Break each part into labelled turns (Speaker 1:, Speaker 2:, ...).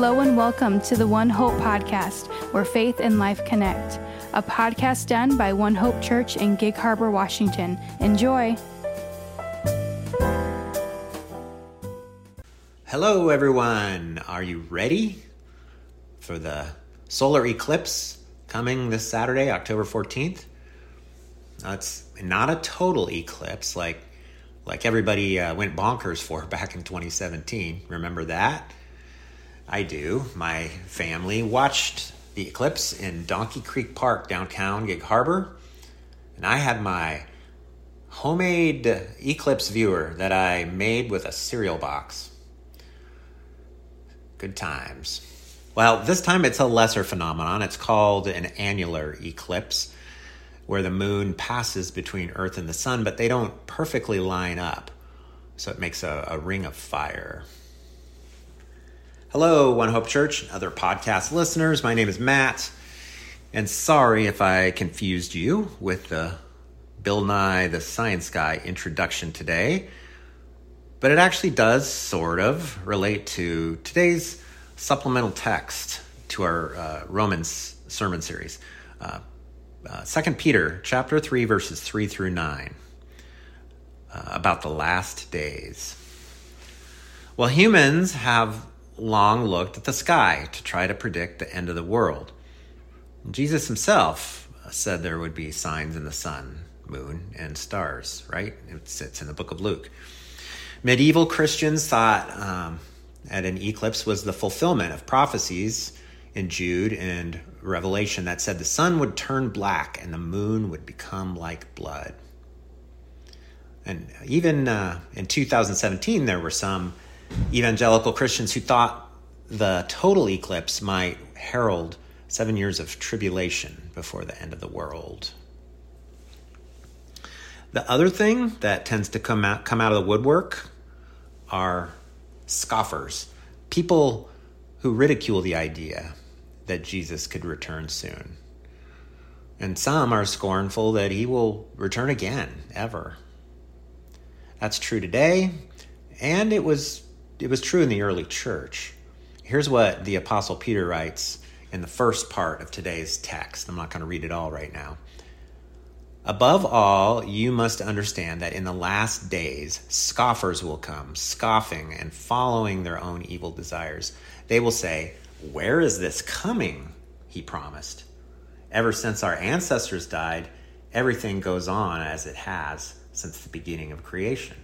Speaker 1: Hello and welcome to the One Hope podcast, where faith and life connect. A podcast done by One Hope Church in Gig Harbor, Washington. Enjoy.
Speaker 2: Hello, everyone. Are you ready for the solar eclipse coming this Saturday, October 14th? Now, it's not a total eclipse like like everybody uh, went bonkers for back in 2017. Remember that? I do. My family watched the eclipse in Donkey Creek Park, downtown Gig Harbor, and I had my homemade eclipse viewer that I made with a cereal box. Good times. Well, this time it's a lesser phenomenon. It's called an annular eclipse, where the moon passes between Earth and the sun, but they don't perfectly line up. So it makes a, a ring of fire. Hello, One Hope Church and other podcast listeners. My name is Matt, and sorry if I confused you with the Bill Nye the Science Guy introduction today, but it actually does sort of relate to today's supplemental text to our uh, Romans sermon series. Uh, uh, 2 Peter chapter 3 verses 3 through 9 uh, about the last days. Well, humans have long looked at the sky to try to predict the end of the world. Jesus himself said there would be signs in the sun, moon, and stars, right? It sits in the book of Luke. Medieval Christians thought um, that an eclipse was the fulfillment of prophecies in Jude and Revelation that said the sun would turn black and the moon would become like blood. And even uh, in 2017, there were some evangelical Christians who thought the total eclipse might herald seven years of tribulation before the end of the world. The other thing that tends to come out, come out of the woodwork are scoffers, people who ridicule the idea that Jesus could return soon. And some are scornful that he will return again, ever. That's true today, and it was it was true in the early church. Here's what the Apostle Peter writes in the first part of today's text. I'm not going to read it all right now. Above all, you must understand that in the last days, scoffers will come, scoffing and following their own evil desires. They will say, Where is this coming? He promised. Ever since our ancestors died, everything goes on as it has since the beginning of creation.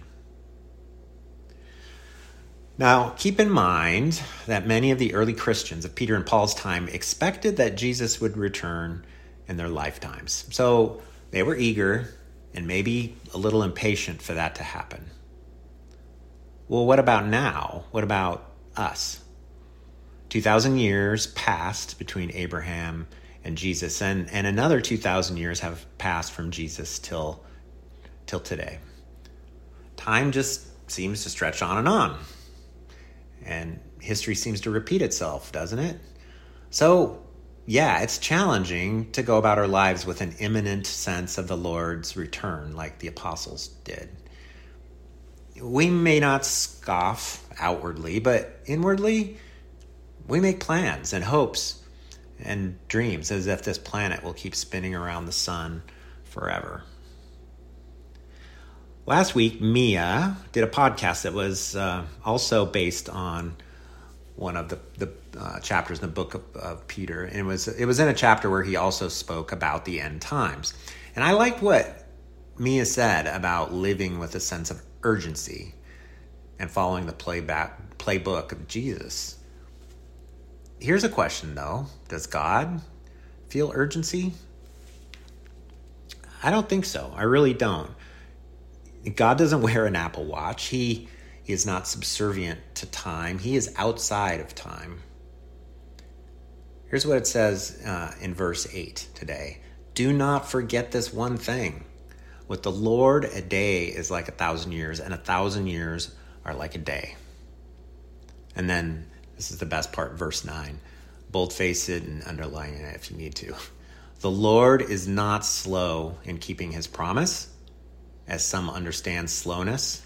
Speaker 2: Now, keep in mind that many of the early Christians of Peter and Paul's time expected that Jesus would return in their lifetimes. So they were eager and maybe a little impatient for that to happen. Well, what about now? What about us? 2,000 years passed between Abraham and Jesus, and, and another 2,000 years have passed from Jesus till, till today. Time just seems to stretch on and on. And history seems to repeat itself, doesn't it? So, yeah, it's challenging to go about our lives with an imminent sense of the Lord's return, like the apostles did. We may not scoff outwardly, but inwardly, we make plans and hopes and dreams as if this planet will keep spinning around the sun forever. Last week, Mia did a podcast that was uh, also based on one of the, the uh, chapters in the book of, of, Peter, and it was it was in a chapter where he also spoke about the end times. And I liked what Mia said about living with a sense of urgency and following the playback playbook of Jesus. Here's a question though: Does God feel urgency? I don't think so. I really don't. God doesn't wear an Apple Watch. He is not subservient to time, He is outside of time. Here's what it says uh, in verse 8 today Do not forget this one thing. With the Lord, a day is like a thousand years, and a thousand years are like a day. And then this is the best part, verse 9. Boldface it and underline it if you need to. The Lord is not slow in keeping his promise as some understand slowness.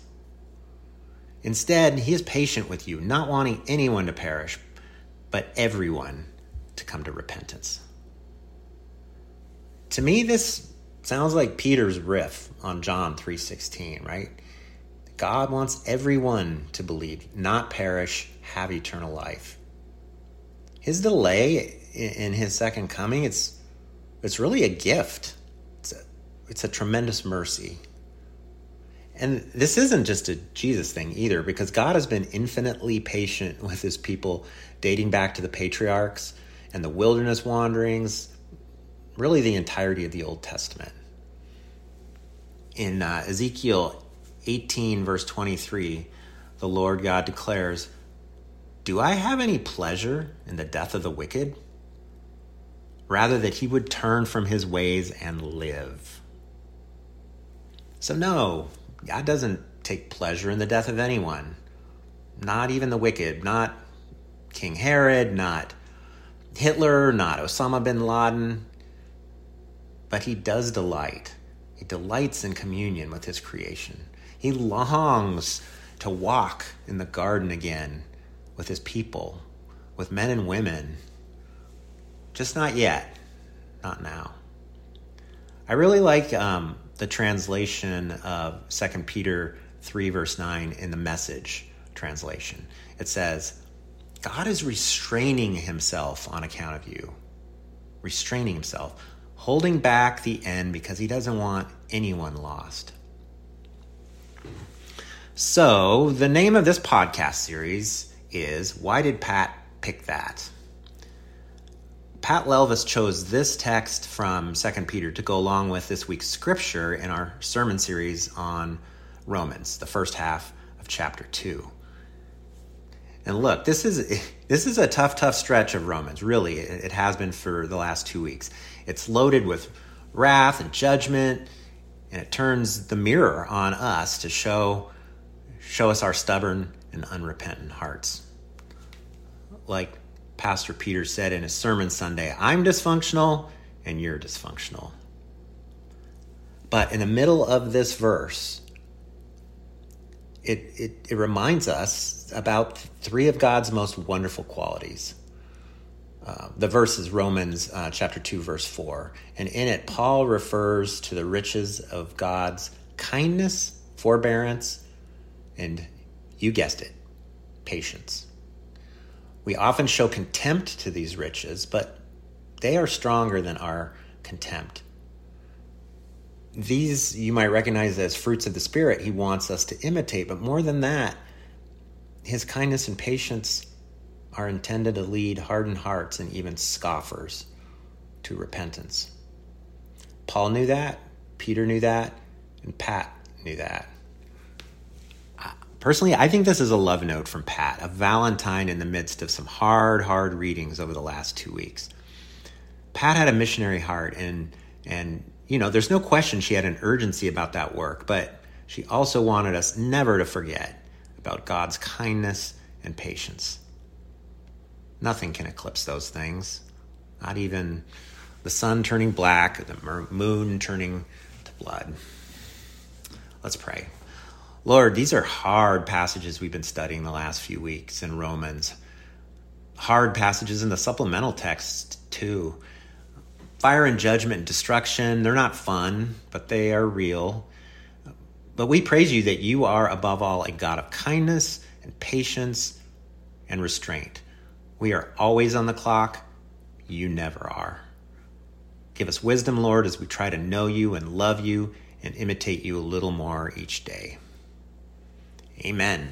Speaker 2: Instead, he is patient with you, not wanting anyone to perish, but everyone to come to repentance. To me, this sounds like Peter's riff on John 3:16, right? God wants everyone to believe, not perish, have eternal life. His delay in his second coming, it's it's really a gift. It's a, it's a tremendous mercy. And this isn't just a Jesus thing either, because God has been infinitely patient with his people dating back to the patriarchs and the wilderness wanderings, really the entirety of the Old Testament. In uh, Ezekiel 18, verse 23, the Lord God declares, Do I have any pleasure in the death of the wicked? Rather, that he would turn from his ways and live. So, no, God doesn't take pleasure in the death of anyone, not even the wicked, not King Herod, not Hitler, not Osama bin Laden. But he does delight. He delights in communion with his creation. He longs to walk in the garden again with his people, with men and women. Just not yet, not now. I really like um, the translation of 2 Peter 3, verse 9 in the message translation. It says, God is restraining himself on account of you, restraining himself, holding back the end because he doesn't want anyone lost. So, the name of this podcast series is Why Did Pat Pick That? Pat Lelvis chose this text from 2 Peter to go along with this week's scripture in our sermon series on Romans, the first half of chapter 2. And look, this is this is a tough, tough stretch of Romans. Really, it has been for the last two weeks. It's loaded with wrath and judgment, and it turns the mirror on us to show show us our stubborn and unrepentant hearts. Like Pastor Peter said in his sermon Sunday, I'm dysfunctional and you're dysfunctional. But in the middle of this verse, it, it, it reminds us about three of God's most wonderful qualities. Uh, the verse is Romans uh, chapter 2, verse 4. And in it, Paul refers to the riches of God's kindness, forbearance, and you guessed it, patience. We often show contempt to these riches, but they are stronger than our contempt. These you might recognize as fruits of the Spirit he wants us to imitate, but more than that, his kindness and patience are intended to lead hardened hearts and even scoffers to repentance. Paul knew that, Peter knew that, and Pat knew that. Personally, I think this is a love note from Pat, a Valentine in the midst of some hard, hard readings over the last two weeks. Pat had a missionary heart, and and you know, there's no question she had an urgency about that work, but she also wanted us never to forget about God's kindness and patience. Nothing can eclipse those things, not even the sun turning black, the moon turning to blood. Let's pray. Lord, these are hard passages we've been studying the last few weeks in Romans. Hard passages in the supplemental text, too. Fire and judgment and destruction, they're not fun, but they are real. But we praise you that you are, above all, a God of kindness and patience and restraint. We are always on the clock. You never are. Give us wisdom, Lord, as we try to know you and love you and imitate you a little more each day. Amen.